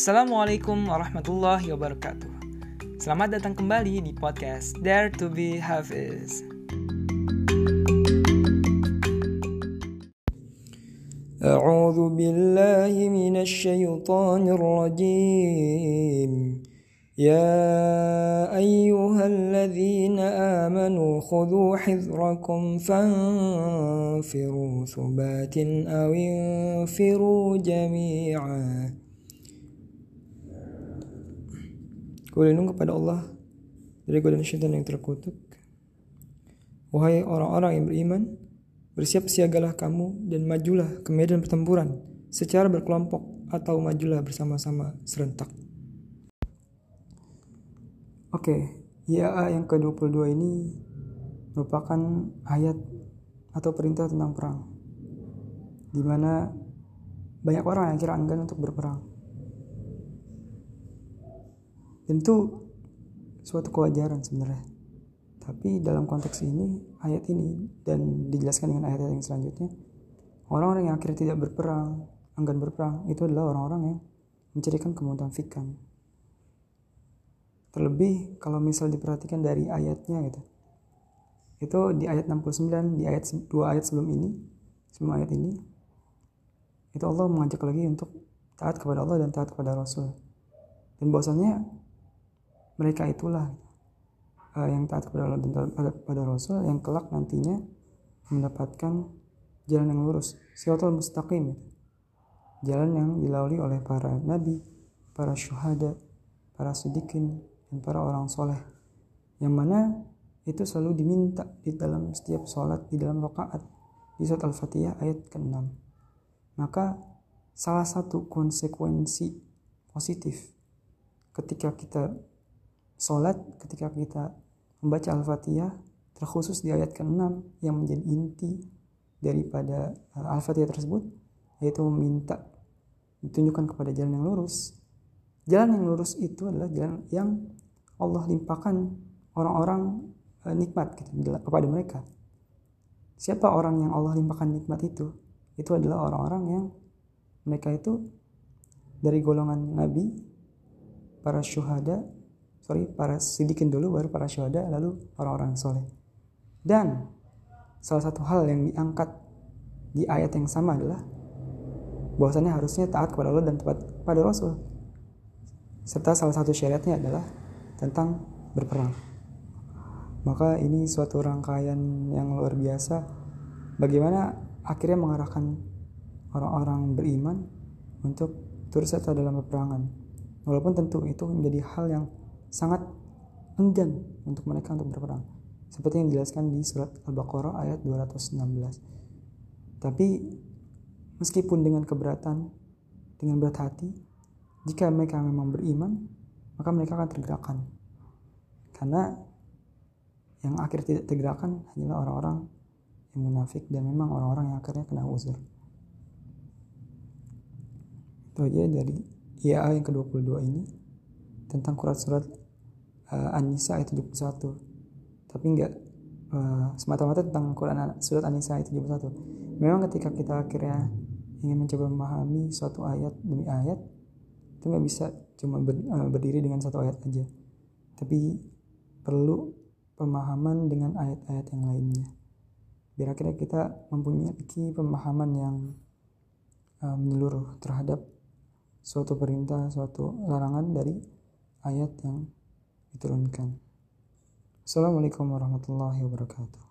Assalamualaikum warahmatullahi wabarakatuh. Selamat datang kembali di podcast Dare to be Hafiz. أعوذ بالله من الشيطان الرجيم يا أيها الذين آمنوا خذوا حذركم فانفروا ثبات أو انفروا جميعا Ku lindung kepada Allah dari godaan syaitan yang terkutuk. Wahai orang-orang yang beriman, bersiap siagalah kamu dan majulah ke medan pertempuran secara berkelompok atau majulah bersama-sama serentak. Oke, IAA yang ke-22 ini merupakan ayat atau perintah tentang perang. Di mana banyak orang yang kira enggan untuk berperang. Itu suatu kewajaran sebenarnya. Tapi dalam konteks ini, ayat ini dan dijelaskan dengan ayat-ayat yang selanjutnya, orang-orang yang akhirnya tidak berperang, enggan berperang, itu adalah orang-orang yang mencirikan kemunafikan. Terlebih kalau misal diperhatikan dari ayatnya gitu. Itu di ayat 69, di ayat dua ayat sebelum ini, sebelum ayat ini, itu Allah mengajak lagi untuk taat kepada Allah dan taat kepada Rasul. Dan bahwasanya mereka itulah uh, yang taat kepada Allah dan taat kepada Rasul yang kelak nantinya mendapatkan jalan yang lurus siratal mustaqim jalan yang dilalui oleh para nabi para syuhada para sidikin dan para orang soleh. Yang mana itu selalu diminta di dalam setiap sholat di dalam rakaat di surat al-fatihah ayat ke-6 maka salah satu konsekuensi positif ketika kita Sholat ketika kita membaca Al-Fatihah terkhusus di ayat ke-6 yang menjadi inti daripada uh, Al-Fatihah tersebut yaitu meminta ditunjukkan kepada jalan yang lurus. Jalan yang lurus itu adalah jalan yang Allah limpahkan orang-orang uh, nikmat gitu, kepada mereka. Siapa orang yang Allah limpahkan nikmat itu? Itu adalah orang-orang yang mereka itu dari golongan nabi, para syuhada, sorry para sidikin dulu baru para syuhada lalu orang-orang soleh. Dan salah satu hal yang diangkat di ayat yang sama adalah bahwasannya harusnya taat kepada Allah dan taat kepada Rasul. Serta salah satu syariatnya adalah tentang berperang. Maka ini suatu rangkaian yang luar biasa. Bagaimana akhirnya mengarahkan orang-orang beriman untuk turut serta dalam peperangan. Walaupun tentu itu menjadi hal yang sangat enggan untuk mereka untuk berperang. Seperti yang dijelaskan di surat Al-Baqarah ayat 216. Tapi meskipun dengan keberatan, dengan berat hati, jika mereka memang beriman, maka mereka akan tergerakkan. Karena yang akhir tidak tergerakkan hanyalah orang-orang yang munafik dan memang orang-orang yang akhirnya kena uzur. Itu aja dari IAA yang ke-22 ini tentang surat uh, An-Nisa ayat 71 tapi enggak uh, semata-mata tentang Quran surat An-Nisa ayat 71 memang ketika kita akhirnya ingin mencoba memahami suatu ayat demi ayat itu nggak bisa cuma ber, uh, berdiri dengan satu ayat aja. Tapi perlu pemahaman dengan ayat-ayat yang lainnya. Biar akhirnya kita mempunyai pemahaman yang uh, menyeluruh terhadap suatu perintah, suatu larangan dari ayat yang diturunkan. Assalamualaikum warahmatullahi wabarakatuh.